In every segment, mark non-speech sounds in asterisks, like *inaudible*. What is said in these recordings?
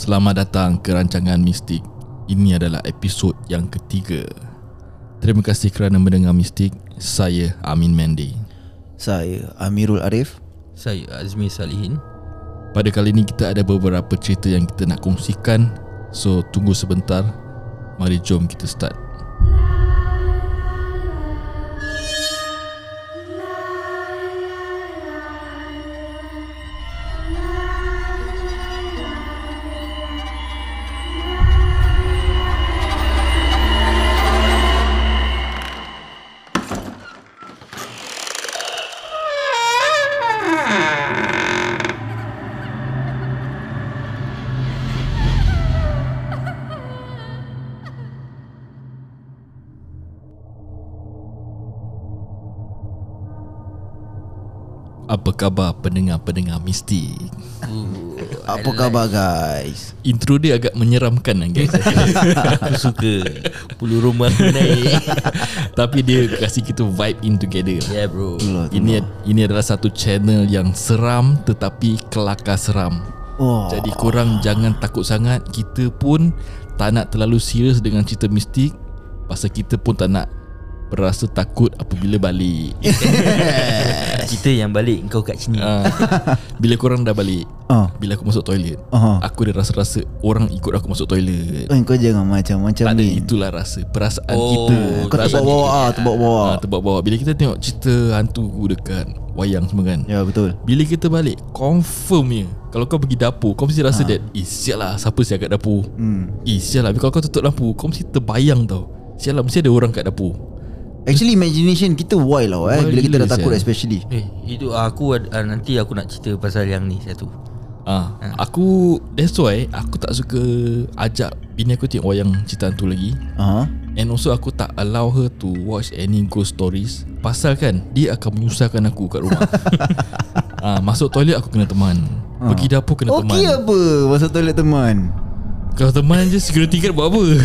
Selamat datang ke rancangan Mistik. Ini adalah episod yang ketiga. Terima kasih kerana mendengar Mistik. Saya Amin Mendy. Saya Amirul Arif Saya Azmi Salihin Pada kali ini kita ada beberapa cerita yang kita nak kongsikan. So tunggu sebentar. Mari jom kita start. Apa khabar pendengar-pendengar mistik? Apa khabar guys? Intro dia agak menyeramkan kan guys. *laughs* Aku suka. Pulu rumah naik *laughs* Tapi dia kasih kita vibe in together. Ya yeah, bro. Ini ini adalah satu channel yang seram tetapi kelakar seram. oh, Jadi korang jangan takut sangat. Kita pun tak nak terlalu serius dengan cerita mistik. Pasal kita pun tak nak berasa takut apabila balik. *laughs* Kita yang balik Kau kat sini. Uh, *laughs* Bila korang dah balik Ah. Bila aku masuk toilet Aha. Aku ada rasa-rasa Orang ikut aku masuk toilet. Oh, kau jangan macam-macam Tak ada ni. itulah rasa Perasaan Oh, kita. Kau perasaan terbawa ah, terbawa Ah, terbawa Bila kita tengok cerita hantu dekat wayang semua kan. Ya betul. Bila kita balik Confirm je Kalau kau pergi dapur Kau mesti rasa that Eh sial lah Siapa siap kat dapur? Hmm. Eh sial lah Kalau kau tutup lampu Kau mesti terbayang tau. Sial lah mesti ada orang kat dapur Actually imagination kita wild lah eh Wild Bila kita dah takut sial. especially. Eh itu aku ad- ah, Nanti aku nak cerita pasal yang ni satu. Ah, Aku That's why Aku tak suka Ajak bini aku tengok wayang cerita hantu lagi. Aha. And also aku tak allow her to watch any ghost stories. Pasal kan Dia akan menyusahkan aku kat rumah. *laughs* Ah, Masuk toilet aku kena teman. Pergi dapur kena teman. Okey apa Masuk toilet teman? Kalau teman je security guard buat apa *laughs*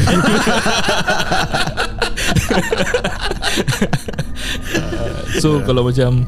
Ah, *laughs* So kalau macam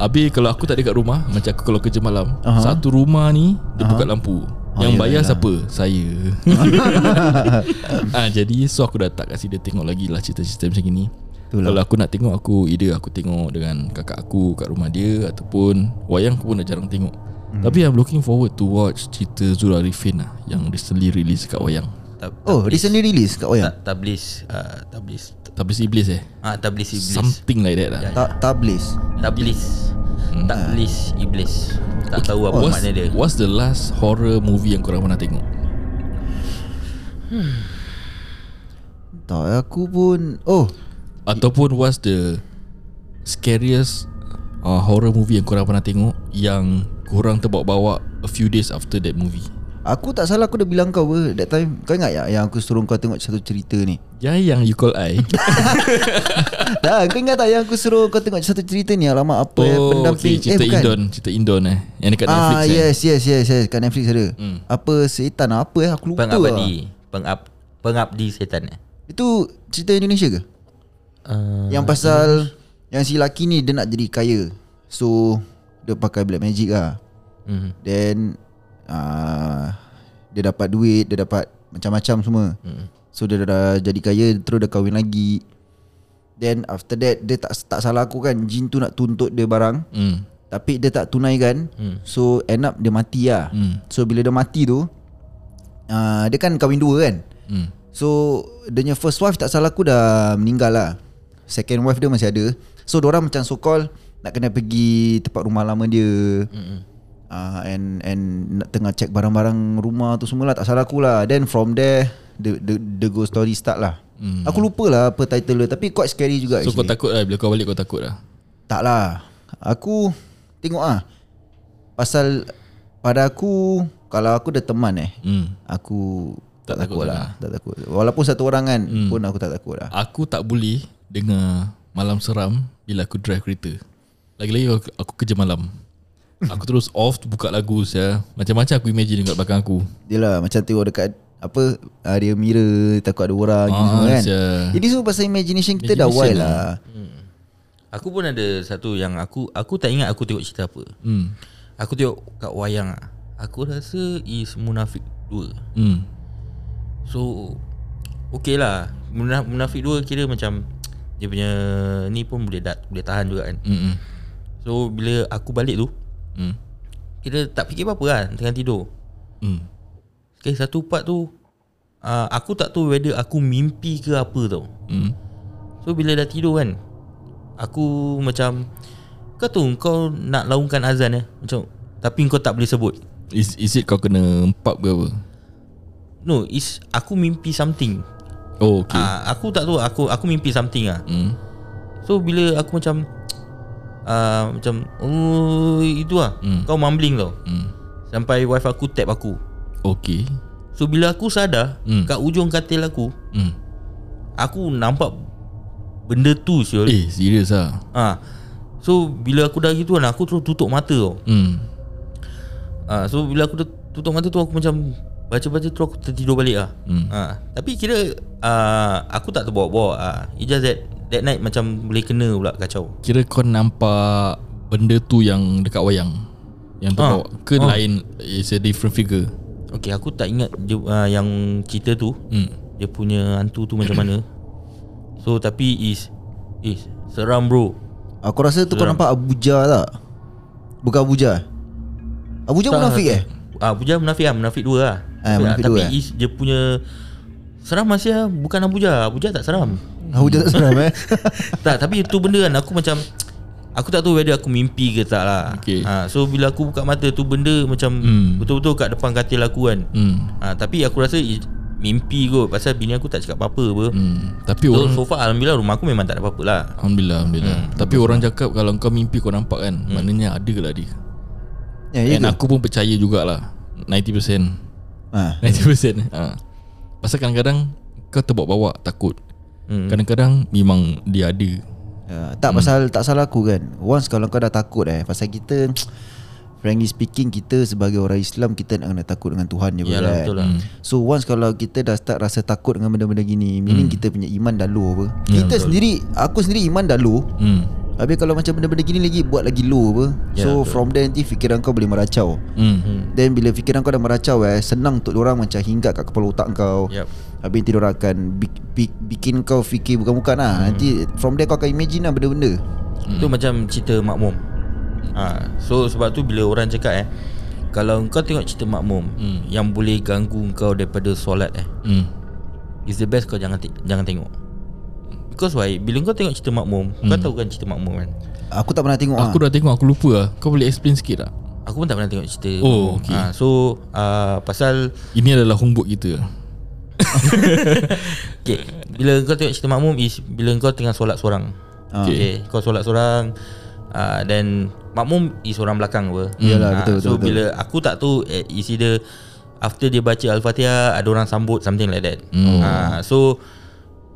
Habis kalau aku tak ada kat rumah Macam aku kalau kerja malam Aha. Satu rumah ni Dia buka lampu Oh, Yang yalah, bayar yalah. siapa? Saya *laughs* ah, Jadi so aku dah tak kasi dia tengok lagi lah Cerita-cerita macam ni Itulah. Kalau aku nak tengok Aku either aku tengok dengan kakak aku Kat rumah dia Ataupun Wayang aku pun dah jarang tengok hmm. Tapi I'm looking forward to watch Cerita Zul Arifin lah Yang recently release kat wayang Tab, Oh tablis. recently release kat wayang? Ta- Tablis uh, Tablis. Tablis Iblis eh? Ah Tablis Iblis. Something like that lah. Ya. Ta- Tablis. Tablis. Tablis Iblis. Tak tahu apa what's, makna dia. What's the last horror movie Yang korang pernah tengok? Tak aku pun Oh. Ataupun what's the Scariest uh, Horror movie yang korang pernah tengok Yang korang terbawa-bawa A few days after that movie Aku tak salah aku dah bilang kau apa That time Kau ingat tak Yang aku suruh kau tengok satu cerita ni? Ya yang you call I. *laughs* Tak kau ingat tak Yang aku suruh kau tengok satu cerita ni Alamak apa eh, Oh pendamping okay, Cerita bukan. Indon Cerita Indon eh. Yang dekat Netflix Ah eh. yes yes yes yes Kat Netflix ada. Hmm. Apa setan apa eh? Aku lupa lah. Pengabdi Pengab Pengabdi setan eh? Itu cerita Indonesia ke? uh, Yang pasal Yang si laki ni Dia nak jadi kaya. So Dia pakai black magic lah. Mm, Then uh, Dia dapat duit Dia dapat Macam-macam semua mm. So dia dah jadi kaya Terus dah kahwin lagi Then after that Dia tak tak salah aku kan Jin tu nak tuntut dia barang hmm. Tapi dia tak tunaikan Hmm. So end up dia mati lah Hmm. So bila dia mati tu uh, Dia kan kahwin dua kan Hmm. So Dia punya first wife tak salah aku dah meninggal lah Second wife dia masih ada So orang macam so call Nak kena pergi tempat rumah lama dia Mm-mm. Uh, And and nak tengah check barang-barang rumah tu semua lah Tak salah aku lah Then from there The, the, the ghost story start lah. Hmm. Aku lupa lah apa title dia Tapi quite scary juga So kau actually. takut lah Bila kau balik kau takut lah? Tak lah. Aku Tengok ah Pasal Pada aku Kalau aku ada teman eh hmm. Aku Tak Tak, takut takut lah. Tak takut. Walaupun satu orang kan Hmm. Pun aku tak takut lah. Aku tak boleh Dengar Malam seram Bila aku drive kereta. Lagi-lagi aku, aku kerja malam Aku terus off Buka lagu saya Macam-macam aku imagine Dekat belakang aku. Yelah macam tengok dekat Apa uh, Dia mirror Takut ada orang Ah, semua kan. Sia. Jadi semua pasal imagination kita dah Imagination wild lah. lah. Aku pun ada satu yang aku Aku tak ingat aku tengok cerita apa. Hmm. Aku tengok kat wayang ah. Aku rasa is munafik dua. Hmm. So Okay lah. Munaf- Munafik dua kira macam Dia punya Ni pun boleh dat, boleh tahan juga kan. Hmm. So bila aku balik tu Hmm. Kira tak fikir apa-apa kan Tengah tidur. Hmm. Okay satu part tu uh, Aku tak tahu whether aku mimpi ke apa tau. Hmm. So bila dah tidur kan Aku macam Kau tahu kau nak laungkan azan eh? Macam Tapi kau tak boleh sebut. Is, is it kau kena empap ke apa? No is Aku mimpi something. Oh okay. Ah, Aku tak tahu Aku aku mimpi something ah. Hmm. So bila aku macam uh, Macam Oh itu lah Hmm. Kau mumbling tau Hmm Sampai wife aku tap aku Okay So bila aku sadar Hmm. Kat ujung katil aku Hmm Aku nampak Benda tu siul Eh serius lah ha. So bila aku dah gitu kan Aku terus tutup mata tau Hmm ha. So bila aku dah tutup mata tu Aku macam Baca-baca terus aku tertidur balik lah Hmm. ha. Tapi kira uh, Aku tak terbawa-bawa ha. It's just that That night macam boleh kena pula kacau Kira kau nampak Benda tu yang dekat wayang Yang terbawa Ah. Ke Ah. lain It's a different figure Okay aku tak ingat dia, uh, Yang cerita tu Hmm Dia punya hantu tu macam mana So tapi is Is Seram bro Aku rasa tu kau Seram. nampak Abuja tak? Bukan Abuja Abuja munafik eh? Ah, Abuja munafik lah Munafik dua lah Ah, munafik Tapi dua, eh? is dia punya Seram masih lah Bukan Abuja Abuja tak seram Abuja tak seram eh? *laughs* Tak tapi itu benda kan Aku macam Aku tak tahu whether aku mimpi ke tak lah Okay. ha, So bila aku buka mata tu Benda macam Hmm. Betul-betul kat depan katil aku kan Hmm ha, Tapi aku rasa Mimpi kot Pasal bini aku tak cakap apa-apa apa. Hmm Tapi So, orang so far Alhamdulillah rumah aku memang tak ada apa-apa lah Alhamdulillah Alhamdulillah Tapi orang cakap Kalau kau mimpi kau nampak kan Maknanya ada lah dia Ya, ya And ke? aku pun percaya jugalah 90% Ha. *laughs* 90% ha. Pasal kadang-kadang Kau terbawa-bawa Takut Hmm. Kadang-kadang Memang dia ada Ya, tak pasal tak salah aku kan. Once kalau kau dah takut eh pasal kita frankly speaking kita sebagai orang Islam kita nak kena takut dengan Tuhan je Yalah, kan. betul lah. So once kalau kita dah start rasa takut dengan benda-benda gini, meaning kita punya iman dah low apa. Ya, kita betul. sendiri aku sendiri iman dah low. Hmm Habis kalau macam benda-benda gini lagi buat lagi low apa. Ya, So betul. from there nanti fikiran kau boleh meracau. Hmm hmm. Then bila fikiran kau dah meracau eh Senang untuk orang macam hinggat kat kepala otak kau Yup. Habis diorang akan bi- bi- Bikin kau fikir bukan-bukan lah. Hmm. Nanti from there kau akan imagine lah benda-benda. Itu macam cerita makmum. Ha, So sebab tu bila orang cakap eh Kalau kau tengok cerita makmum Hmm. Yang boleh ganggu kau daripada solat eh Hmm. Is the best kau jangan te- jangan tengok. Because why? Bila kau tengok cerita makmum Kau tahu kan cerita makmum kan? Aku tak pernah tengok Aku ah. dah tengok Aku lupa lah. Kau boleh explain sikit tak? Aku pun tak pernah tengok cerita Oh, okay. ha, So uh, Pasal Ini adalah homework kita *laughs* okay, Bila kau tengok cerita makmum Is bila kau tengah solat seorang Ah. okay. okay. Kau solat seorang uh, Dan Makmum is orang belakang apa Yalah, Ah, betul, betul, So betul. bila Aku tak tahu eh, Is either After dia baca Al-Fatihah Ada orang sambut Something like that Hmm. Ah, So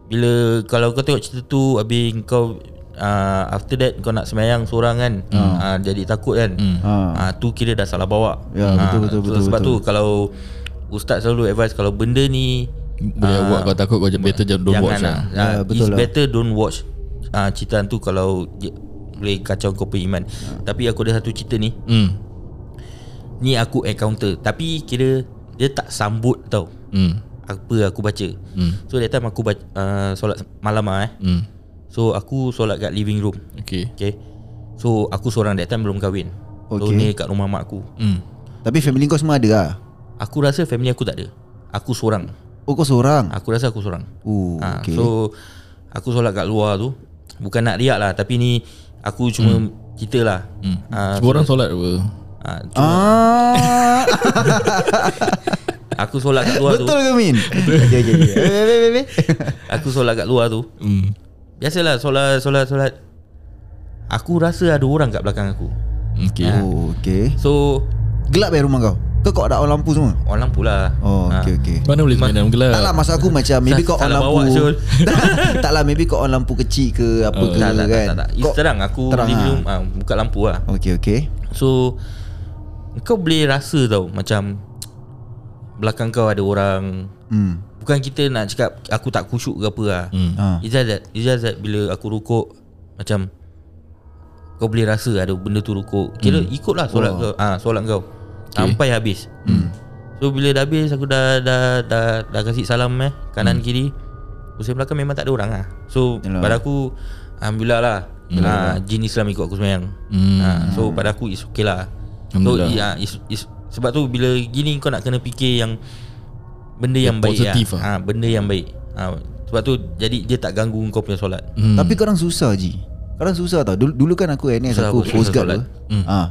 Bila Kalau kau tengok cerita tu Habis kau uh, After that Kau nak semayang seorang kan uh, Jadi takut kan Hmm. Ah tu kira dah salah bawa. Ya, Ah, betul, betul, so betul, Sebab betul. tu kalau ustaz selalu advise kalau benda ni Boleh ah, buat kau takut Kau better jangan don't watch lah lah. Ya, betul It's lah. better don't watch ah cerita tu kalau dia, boleh kacau kau punya iman. Tapi aku ada satu cerita ni. Hmm Ni aku encounter tapi kira dia tak sambut tau. Hmm Apa aku baca. Hmm So that time aku baca, uh, solat malam ah eh. Hmm So aku solat kat living room. Okay Okay. So aku seorang that time belum kahwin. Okay. Okay. Lonely kat rumah mak aku. Hmm Tapi family kau semua ada lah Aku rasa family aku tak ada. Aku seorang. Oh kau seorang Aku rasa aku seorang. Oh ha, okay. So aku solat kat luar tu Bukan nak riak lah Tapi ni Aku cuma hmm. cerita lah Hmm Ah, Semua orang solat apa ha, cuma Ah, *laughs* Aku solat kat luar tu betul ke Min? Okay, okay, okay. Aku solat kat luar tu Hmm Biasalah solat solat solat Aku rasa ada orang kat belakang aku Okay Oh, okay. So Gelap eh rumah kau? Kau kau ada on lampu semua? Orang lampu lah Oh, Ha. okay, okay. Mana boleh main dalam gelap Tak lah maksud aku macam Maybe kau on lampu bawa, Syul. *laughs* Tak lah maybe kau on lampu kecil ke Apa Oh. ke tak, tak, kan tak, tak, tak. Terang aku terang, living room ah, Buka lampu lah Okay okay So Kau boleh rasa tau Macam Belakang kau ada orang Hmm Bukan kita nak cakap Aku tak khusyuk ke apa lah Hmm ha. It's just that It's just that Bila aku rukuk Macam Kau boleh rasa Ada benda tu rukuk Kira hmm. ikutlah solat Wah. kau ah Solat kau Sampai habis hmm. So bila dah habis Aku dah Dah dah, dah kasih salam eh Kanan hmm. kiri Pusing belakang memang tak ada orang lah So Yalah. pada aku Alhamdulillah lah ha, Jin Islam ikut aku semayang Hmm. ha, So pada aku is okay lah So ya, is, is, Sebab tu bila gini Kau nak kena fikir yang Benda yang, Yang baik positif lah. lah. ha, Benda yang baik ha, Sebab tu Jadi dia tak ganggu kau punya solat Hmm. Tapi korang susah Ji Korang susah tau Dulu, dulu kan aku NS Susah aku aku Coast susah Guard tu ha.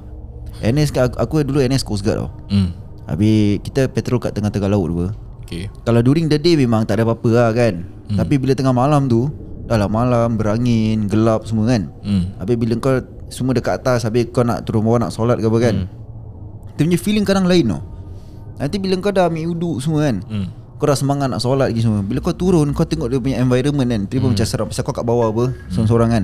NS aku, aku dulu NS Coast Guard tau Hmm. Habis kita patrol kat tengah-tengah laut apa. Okay. Kalau during the day memang tak ada apa-apa lah kan hmm. Tapi bila tengah malam tu Dah lah malam berangin Gelap semua kan Hmm. Habis bila kau Semua dekat atas Habis kau nak turun bawah Nak solat ke apa kan hmm. Dia punya feeling kadang lain tau Nanti bila kau dah ambil uduk semua kan Hmm. Kau dah semangat nak solat lagi semua Bila kau turun Kau tengok dia punya environment kan Tiba-tiba macam seram Pasal kau kat bawah apa Seorang-seorang kan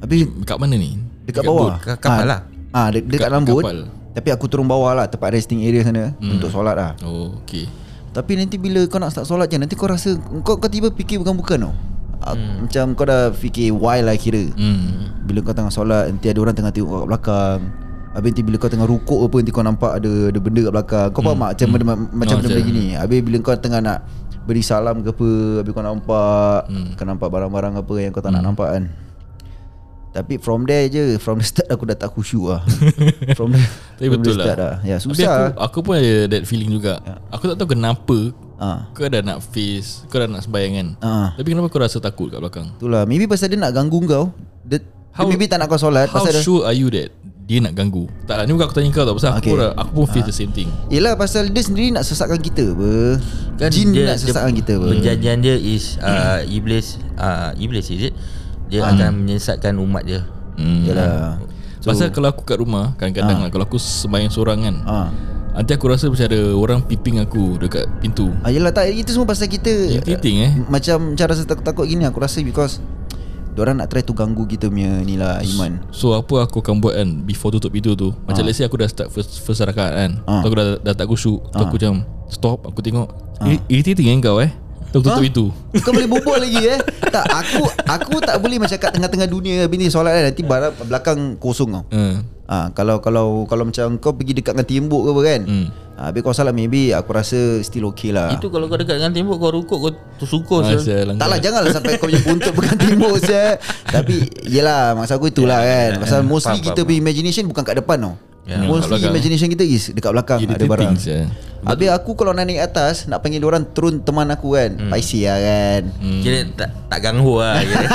Habis Kat mana ni? Dekat bawah boat? Ka- kapal Ah, lah. Ah, de- dekat Kat dalam kapal. Tapi aku turun bawah lah Tempat resting area sana hmm. Untuk solat lah. Oh, okay. Tapi nanti bila kau nak start solat je Nanti kau rasa Kau, kau tiba fikir bukan-bukan tau? Hmm. Macam kau dah fikir Why lah kira. Hmm. Bila kau tengah solat Nanti ada orang tengah tengok kau kat belakang. Habis nanti bila kau tengah rukuk apa Nanti kau nampak ada, ada benda kat belakang. Kau faham tak Macam benda, macam benda-benda macam- gini Habis bila kau tengah nak Beri salam ke apa Habis kau nampak Kau nampak barang-barang apa Yang kau tak nak nampak kan Tapi from there je From the start aku dah tak khusyuk lah *laughs* From the, Tapi from the betul start lah. Ya Tapi susah aku, aku pun ada that feeling juga. Aku tak tahu kenapa Ah. kau dah nak face, kau dah nak sembahyang kan. Ah. Tapi kenapa kau rasa takut kat belakang? Itulah Maybe pasal dia nak ganggu kau Dia, dia How- maybe tak nak kau solat How pasal dia, sure are you that dia nak ganggu? Tak lah, ni bukan aku tanya kau tau. Pasal Okay. aku, dah, aku pun face the same thing. Yelah pasal dia sendiri nak sesatkan kita apa kan Jin dia, nak sesatkan kita apa Perjanjian dia is uh, Iblis uh, Iblis is it Dia akan menyesatkan umat dia. Hmm. Yalah. So, Pasal kalau aku kat rumah Kadang-kadang lah Kalau aku sembahyang seorang kan Ah. Nanti aku rasa macam ada Orang piping aku Dekat pintu. Ah, yelah tak Itu semua pasal kita. Irritating eh? Macam cara rasa takut-takut gini Aku rasa because Diorang nak try to ganggu kita punya ni lah Iman. So apa aku akan buat kan Before tutup pintu tu? Macam Ah. let's say aku dah start First, first rakaat kan Ah. Aku dah, dah tak kusyuk Tu aku macam Stop Aku tengok. Ir- Irritating kan kau eh Tutup Ah. pintu Kau boleh berbual lagi eh Tak aku Aku tak boleh macam kat tengah-tengah dunia Habis ni solat kan Nanti barang belakang kosong tau uh, Ah, kalau kalau kalau macam kau pergi dekat dengan tembok ke apa kan. Hmm. Ah, habis kau salah maybe aku rasa still okay lah. Itu kalau kau dekat dengan tembok Kau rukuk Kau tersukur langgar. Tak lah janganlah sampai kau punya buntut *laughs* pegang tembok saya. Tapi yelah maksud aku itulah kan. Pasal mostly Faham, kita faham. punya imagination bukan kat depan tau. Kat Mostly belakang. imagination kita is dekat belakang ada Irritating barang. sial. Habis aku kalau nak naik atas nak panggil orang turun teman aku kan. Hmm. Paisi lah kan. Kira tak, tak ganggu lah *laughs* kira.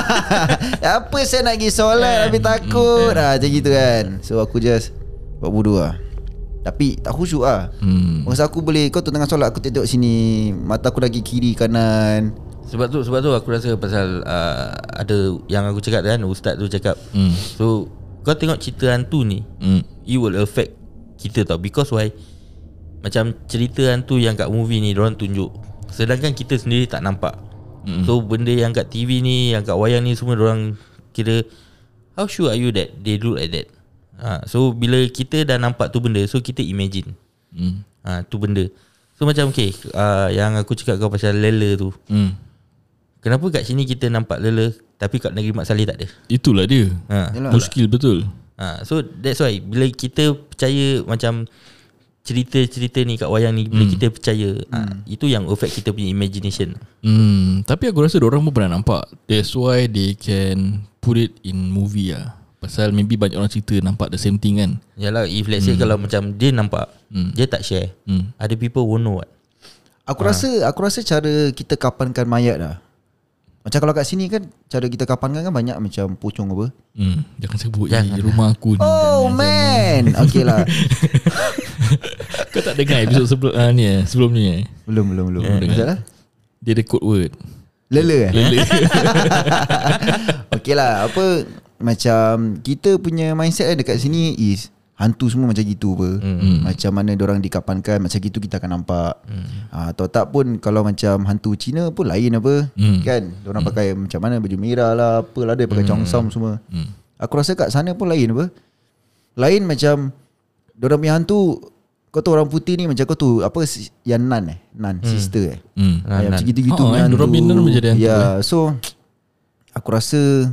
Apa saya nak pergi solat Habis takut ah, Macam gitu kan So aku just Buat bodoh lah Tapi tak khusyuk lah Hmm. Masa aku boleh Kau tu tengah solat Aku tengok sini Mata aku lagi kiri kanan Sebab tu sebab tu aku rasa pasal uh, ada yang aku cakap kan ustaz tu cakap. Hmm. So kau tengok cerita hantu ni, Hmm. It will affect kita tau because why? Macam cerita hantu yang kat movie ni orang tunjuk. Sedangkan kita sendiri tak nampak. Mm. So benda yang kat TV ni, yang kat wayang ni semua orang kira how sure are you that they look like that? Ha, so bila kita dah nampak tu benda, so kita imagine. Hmm. Ha, tu benda. So macam okay, uh, yang aku cakap kau pasal lela tu. Hmm. Kenapa kat sini kita nampak lela tapi kat negeri Mak Saleh tak ada? Itulah dia. Ha. Yalah. Muskil betul. Ha. So that's why bila kita percaya macam cerita-cerita ni kat wayang ni bila kita percaya ha, itu yang affect kita punya imagination. Hmm, tapi aku rasa orang pun pernah nampak. That's why they can put it in movie lah. Pasal maybe banyak orang cerita nampak the same thing kan. Yalah if let's say kalau macam dia nampak dia tak share. Hmm. Other people won't know what. Aku rasa Aku rasa cara kita kapankan mayat lah Macam kalau kat sini kan Cara kita kapankan kan banyak Macam pocong apa Hmm, jangan sebut Jangan. jangan. rumah aku ni. Oh man *laughs* Okay lah. *laughs* Kau tak dengar episod sebelum uh, ni eh, sebelum ni eh. Belum belum belum dengar. Macam lah Dia ada code word. Lele eh Lele. *laughs* Okay lah Apa Macam Kita punya mindset kan dekat sini Is Hantu semua macam gitu apa Hmm. Macam mana orang dikapankan Macam gitu kita akan nampak ha, Atau tak pun Kalau macam hantu Cina pun lain apa Hmm. Kan Orang pakai macam mana Baju merah lah Apalah dia pakai chongsam semua Hmm. Aku rasa kat sana pun lain apa Lain macam Diorang punya hantu Kau tu orang putih ni Macam kau tu Apa Yang nan eh Nan sister eh Hmm. Nan, macam gitu-gitu Oh, hantu. menjadi hantu, Ya eh. so Aku rasa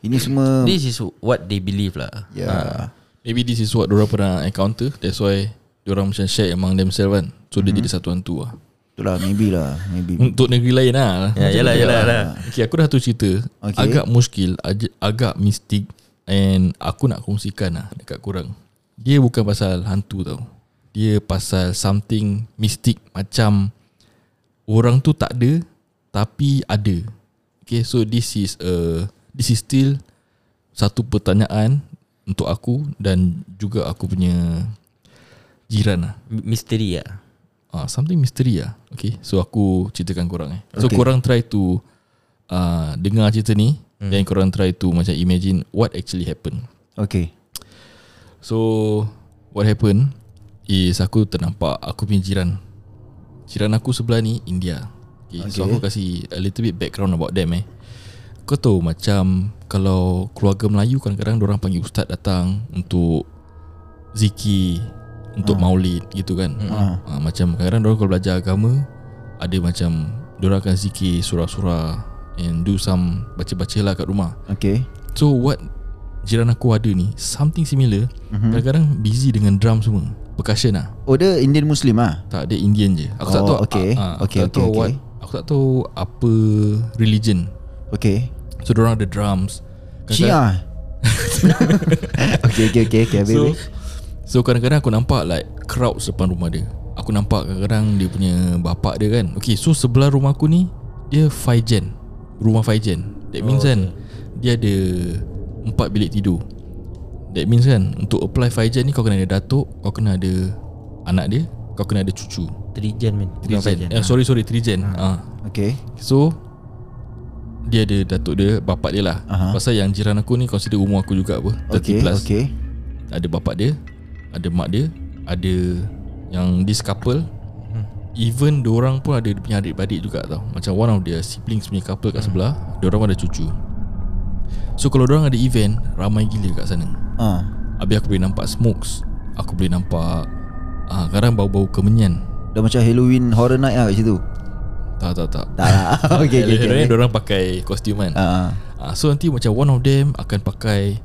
Ini semua This is what they believe lah. Ya Maybe this is what diorang pernah encounter. That's why Diorang macam share among themselves kan. So dia jadi satu hantu lah. Itulah maybe lah Maybe. Untuk negeri lain lah. Ya, yalah, yalah, yalah. Okay aku dah tu cerita. Okay. Agak muskil Agak mistik. And aku nak kongsikan lah Dekat korang. Dia bukan pasal hantu tau. Dia pasal something Mistik Macam Orang tu tak ada Tapi ada. Okay so this is a This is still Satu pertanyaan Untuk aku Dan juga aku punya Jiran lah Misteri lah Ah, something mystery lah. Okay, so aku ceritakan korang eh. So Okay. korang try to uh, dengar cerita ni hmm. then korang try to macam imagine what actually happened. Okay So what happened is aku ternampak aku punya jiran. Jiran aku sebelah ni India. Okay, okay. so aku kasih a little bit background about them eh. Kau tahu macam kalau keluarga Melayu kadang-kadang orang panggil ustaz datang untuk zikir, untuk Ah. maulid gitu kan. Ah. Ha, macam kadang-kadang orang kalau belajar agama ada macam orang akan zikir surah-surah and do some baca-baca lah kat rumah. Okay So what jiran aku ada ni something similar. Mm-hmm. Kadang-kadang busy dengan drum semua. Percussion lah. Oh dia Indian Muslim ah? Tak ada Indian je. Aku tak Oh, tahu okay. ah, ah, aku Okay, tak tahu okay, what okay. aku tak tahu apa religion. Okay So orang ada drums. Syiah *laughs* Okay okay okay, okay So habis, habis. So kadang-kadang aku nampak like crowd depan rumah dia. Aku nampak kadang-kadang dia punya bapak dia kan. Okay, so sebelah rumah aku ni dia 5 gen. Rumah 5 gen. That means oh, kan dia ada 4 bilik tidur. That means kan untuk apply 5 gen ni kau kena ada datuk, kau kena ada anak dia, kau kena ada cucu. Trigen men 3 gen. Eh, sorry sorry 3 gen. Ah. Okay So dia ada datuk dia, bapak dia lah. Aha. Pasal yang jiran aku ni consider umur aku juga apa, 30 Okay plus. okay ada bapak dia ada mak dia ada yang this couple. Even orang pun ada punya adik-beradik juga tau. Macam one of their siblings punya couple kat sebelah diorang pun ada cucu. So kalau orang ada event ramai gila kat sana. Ah, habis aku boleh nampak smokes aku boleh nampak ah, kadang bau-bau kemenyan. Dah macam Halloween Horror Night lah kat situ tak tak tak Tak lah *laughs* Okay okay. Diorang pakai kostum kan Ah, Ah, so nanti macam one of them akan pakai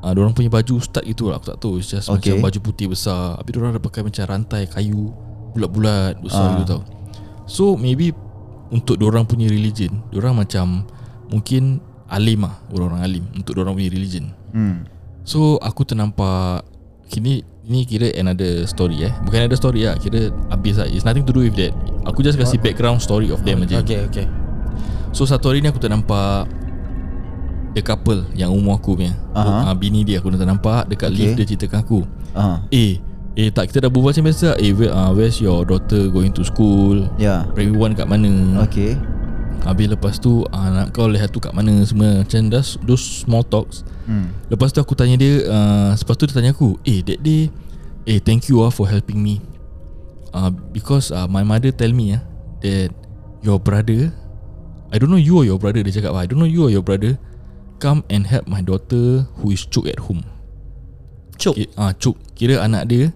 ah, Diorang punya baju ustaz gitu lah Aku tak tahu It's just Okay. macam baju putih besar Habis diorang ada pakai macam rantai kayu Bulat-bulat besar Ah. gitu tau So maybe Untuk diorang punya religion Diorang macam Mungkin alim lah Orang-orang alim Untuk diorang punya religion hmm. So aku ternampak Kini Ni kira another story eh. Bukan another story lah Kira habis lah. It's nothing to do with that. Aku just kasih background story of them aja. Okay okay. So satu hari ni aku ternampak The couple Yang umur aku punya. Aha. uh, Bini dia aku dah ternampak Dekat Okay. lift dia ceritakan aku. Ah, Eh Eh tak kita dah berbual macam biasa. Eh where, uh, where's your daughter going to school? Ya. Primary one kat mana? Okay Habis lepas tu uh, Anak kau lihat tu kat mana semua. Macam those, those small talks. Hmm. Lepas tu aku tanya dia uh, Lepas tu dia tanya aku Eh that day Eh thank you ah for helping me. Uh, Because uh, my mother tell me ah That Your brother I don't know you or your brother Dia cakap I don't know you or your brother Come and help my daughter Who is choke at home. Cuk okay, ah, Choke. Kira anak dia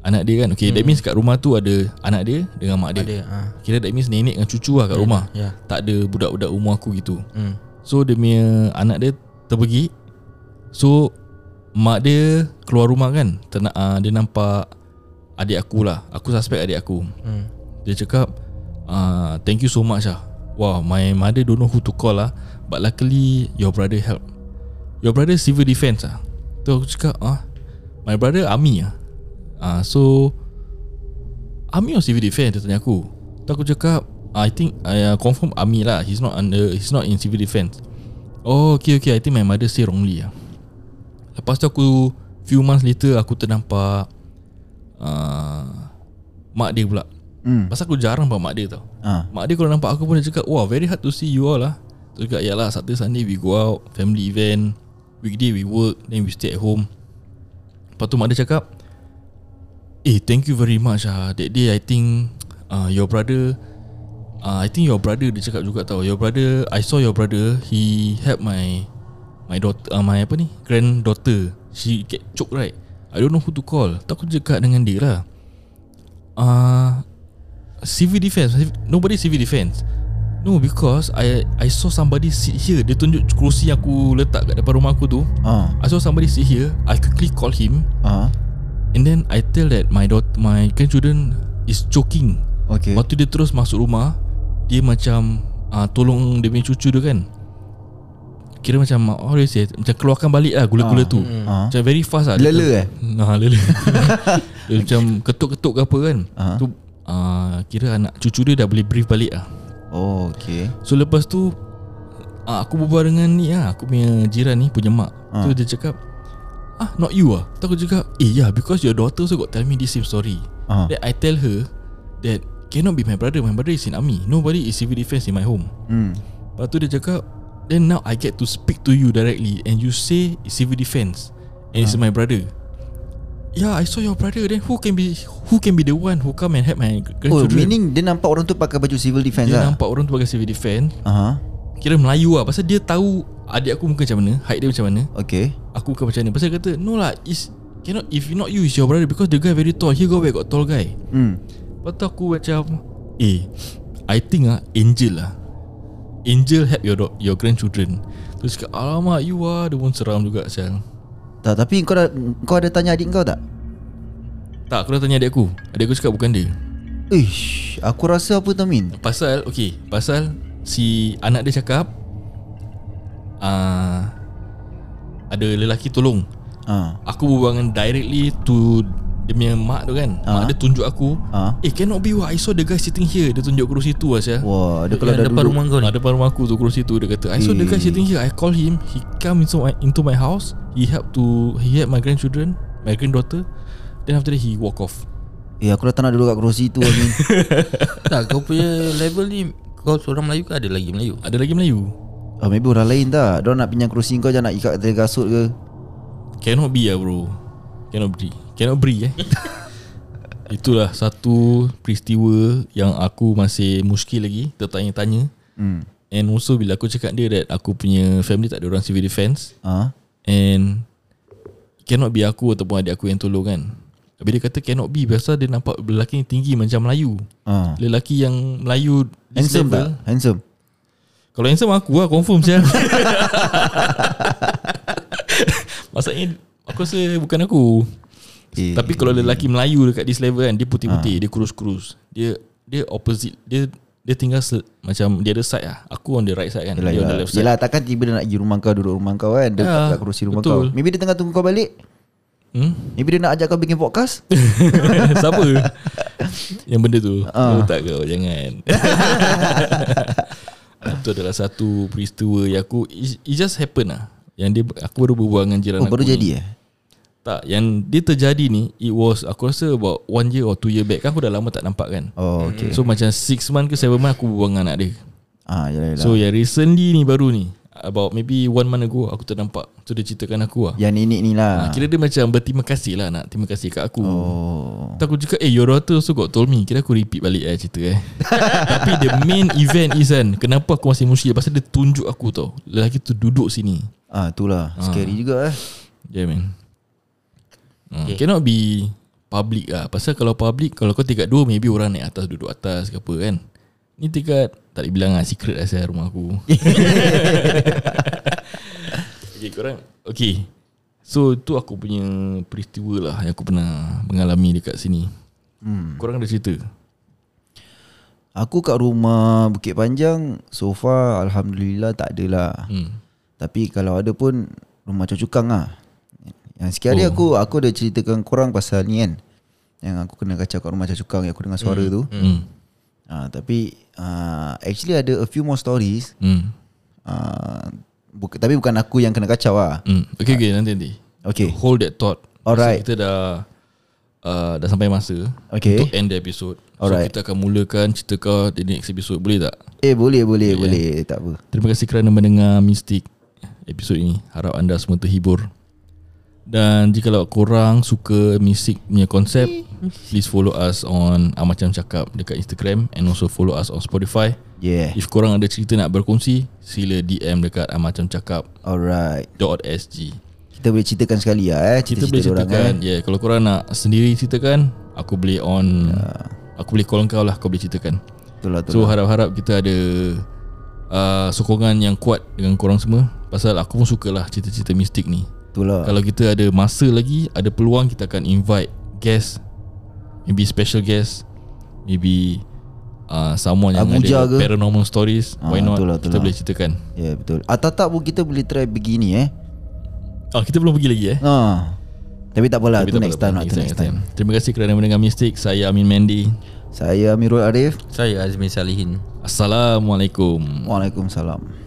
Anak dia kan? Okay hmm. that means kat rumah tu Ada anak dia Dengan mak dia. Ada ah. Kira that means nenek dengan cucu lah kat rumah. Ya. Tak ada budak-budak umur aku gitu. Hmm. So dia punya anak dia terpergi. So Mak dia keluar rumah kan? Ternak, uh, Dia nampak Adik aku lah. Aku suspect adik aku. Hmm. Dia cakap uh, Thank you so much lah Wow my mother don't know who to call lah But luckily Your brother help. Your brother civil defense lah Tu aku cakap ah, My brother army lah uh, So Army or civil defense Dia tanya aku. Tu aku cakap I think I uh, confirm army lah. He's not under He's not in civil defense Oh okay okay. I think my mother say wrongly lah Lepas tu aku Few months later Aku ternampak uh, Mak dia pula. Hmm. Pasal aku jarang nampak mak dia tau. Ah. Mak dia kalau nampak aku pun dia cakap Wah very hard to see you all lah. Tu cakap yalah Saturday Sunday we go out Family event Weekday we work Then we stay at home. Lepas tu mak dia cakap Eh thank you very much ah. That day I think uh, Your brother uh, I think your brother Dia cakap juga tau. Your brother I saw your brother He help my My daughter uh, My apa ni Granddaughter. She get choke right? I don't know who to call. Tak aku cakap dengan dia lah. Uh, Civil defense. Nobody civil defense. No because I I saw somebody sit here. Dia tunjuk kerusi aku letak kat depan rumah aku tu. Ah. I saw somebody sit here. I quickly call him. Ah. And then I tell that My daughter My grandchildren Is choking. Okay. Lepas tu dia terus masuk rumah Dia macam uh, Tolong dia punya cucu dia kan. Kira macam How do you say Macam keluarkan balik lah Gula-gula tu. Ah. Macam very fast lah. Lele eh? Nah lele. *laughs* Dia macam ketuk-ketuk ke apa kan. Ah. Tu uh, Kira anak cucu dia dah boleh brief balik lah. Oh okay. So lepas tu uh, Aku berbual dengan ni lah. Aku punya jiran ni Punya mak. Ah. So dia cakap Ah not you ah. Tu aku cakap Eh yeah because your daughter also got tell me this same story. Ah. Then I tell her That Cannot be my brother. My brother is in army. Nobody is civil defense in my home. Hmm. Lepas tu dia cakap Then now I get to speak to you directly And you say it's civil defense And it's my brother. Yeah I saw your brother. Then who can be Who can be the one Who come and help my Oh grandchildren? meaning dia nampak orang tu pakai baju civil defense Dia lah? nampak orang tu pakai civil defense. Aha. Kira Melayu lah. Pasal dia tahu Adik aku muka macam mana Height dia macam mana. Okay Aku bukan macam mana. Pasal kata No lah is Cannot If not you Is your brother. Because the guy very tall. Here go where got tall guy. Hmm. Lepas tu aku macam Eh I think ah Angel lah. Angel help your your grandchildren. Terus cakap Alamak you ah Dia pun seram juga Sial Tak tapi kau dah Kau ada tanya adik kau tak? Tak aku dah tanya adik aku. Adik aku cakap bukan dia. Ish Aku rasa apa tau Min? Pasal Okay Pasal Si anak dia cakap uh, Ada lelaki tolong. Ah, Aku berbual dengan directly to Dia punya mak tu kan. Ah. Mak dia tunjuk aku Ah. Eh cannot be what I saw the guy sitting here. Dia tunjuk kerusi tu Syah Wah dia kalau dah depan duduk. rumah kau ni? Ah, depan rumah aku tu kerusi tu Dia kata I saw the guy Eh. sitting here. I call him He come into my, into my house He help to He help my grandchildren My granddaughter. Then after that he walk off. Eh aku dah tak nak duduk kat kerusi tu *laughs* Tak kau punya level ni Kau seorang Melayu ke ada lagi Melayu? Ada lagi Melayu Oh maybe orang lain tak Diorang nak pinjam kerusi kau Jangan nak ikat dari kasut ke? Cannot be lah bro. Cannot be. Cannot be eh. *laughs* Itulah satu peristiwa Yang aku masih muskil lagi Tertanya-tanya. Hmm. And also bila aku cakap dia That aku punya family tak ada orang civil defense. Ah, And Cannot be aku ataupun adik aku yang tolong kan Habis dia kata cannot be Pasal dia nampak lelaki tinggi macam Melayu. Ah. Lelaki yang Melayu Handsome level. tak? Handsome Kalau handsome aku lah confirm siapa *laughs* Maksudnya Aku rasa bukan aku. Eh. Tapi kalau lelaki Melayu dekat this level kan Dia putih-putih Dia kurus-kurus. Dia dia opposite Dia dia tinggal se, macam dia ada side lah. Aku on the right side kan Yelah, Dia on the left side. Yelah takkan tiba dia nak pergi rumah kau Duduk rumah kau kan Dia Ya, kat kerusi rumah betul. kau Maybe dia tengah tunggu kau balik. Hmm? Maybe dia nak ajak kau bikin podcast. *laughs* Siapa? Yang benda tu uh. tak kau Jangan *laughs* Itu adalah satu peristiwa Yang aku It, just happen lah. Yang dia Aku baru berbual dengan jiran Oh aku baru ni. jadi eh? Tak Yang dia terjadi ni It was Aku rasa about One year or two year back Kan aku dah lama tak nampak kan. Oh okay. So macam six month ke seven month Aku berbual dengan anak dia. Ah, yelah, yelah. So yang recently ni baru ni About maybe one month ago Aku ternampak So dia ceritakan aku lah. Yang nenek ni lah. Ha. Kira dia macam berterima kasih lah Nak terima kasih kat aku. Oh. Tak aku cakap Eh your daughter also got told me. Kira aku repeat balik eh cerita eh. *laughs* Tapi the main event is kan Kenapa aku masih musyrik? Pasal dia tunjuk aku tau. Lelaki tu duduk sini. Ah itulah Scary juga eh. Yeah man. Okay. Okay. Cannot be Public lah. Pasal kalau public Kalau kau tingkat dua Maybe orang naik atas Duduk atas ke apa kan. Ni tingkat Tak boleh bilang lah Secret lah saya rumah aku *laughs* Okay korang Okay So tu aku punya peristiwa lah Yang aku pernah mengalami dekat sini hmm. Korang ada cerita? Aku kat rumah Bukit Panjang So far Alhamdulillah tak ada lah Hmm. Tapi kalau ada pun Rumah cukang lah Yang hari Oh. aku Aku ada ceritakan korang pasal ni kan Yang aku kena kacau kat rumah cukang Yang aku dengar suara tu Hmm. Ah, Tapi uh, Actually ada a few more stories Hmm. uh, buka, Tapi bukan aku yang kena kacau lah Hmm. Okay, okay, nanti nanti. Okay Hold that thought. Alright. Kita dah uh, dah sampai masa Okay. untuk end the episode. Alright. So kita akan mulakan cerita kau di next episode. Boleh tak? Eh boleh boleh boleh Tak apa Terima kasih kerana mendengar Mystic episod ini. Harap anda semua terhibur. Dan jika korang suka Mystic punya konsep, please follow us on Amacam Cakap dekat Instagram and also follow us on Spotify. Yeah. If korang ada cerita nak berkongsi, sila DM dekat Amacam Cakap Alright .sg. Kita boleh ceritakan sekali lah eh Kita boleh ceritakan Ya yeah, Kalau korang nak sendiri ceritakan Aku boleh on Aku boleh call kau lah Kau boleh ceritakan. Betul lah betul So lah. harap-harap kita ada uh, Sokongan yang kuat Dengan korang semua. Pasal aku pun suka lah Cerita-cerita mistik ni Betul lah. Kalau kita ada masa lagi Ada peluang Kita akan invite guest. Maybe special guest. Maybe uh, someone yang Abuja ada ke? paranormal stories. Ah, why not? betul lah, betul kita lah. boleh ceritakan. Ya yeah, betul. Atau tak pun kita boleh try begini eh. Oh kita belum pergi lagi eh. Ha. Tapi tak apalah Tapi Tu tak next time lah. Tu next time. Terima kasih kerana mendengar Mistik. Saya Amin Mandy. Saya Amirul Arif. Saya Azmi Salihin. Assalamualaikum. Waalaikumsalam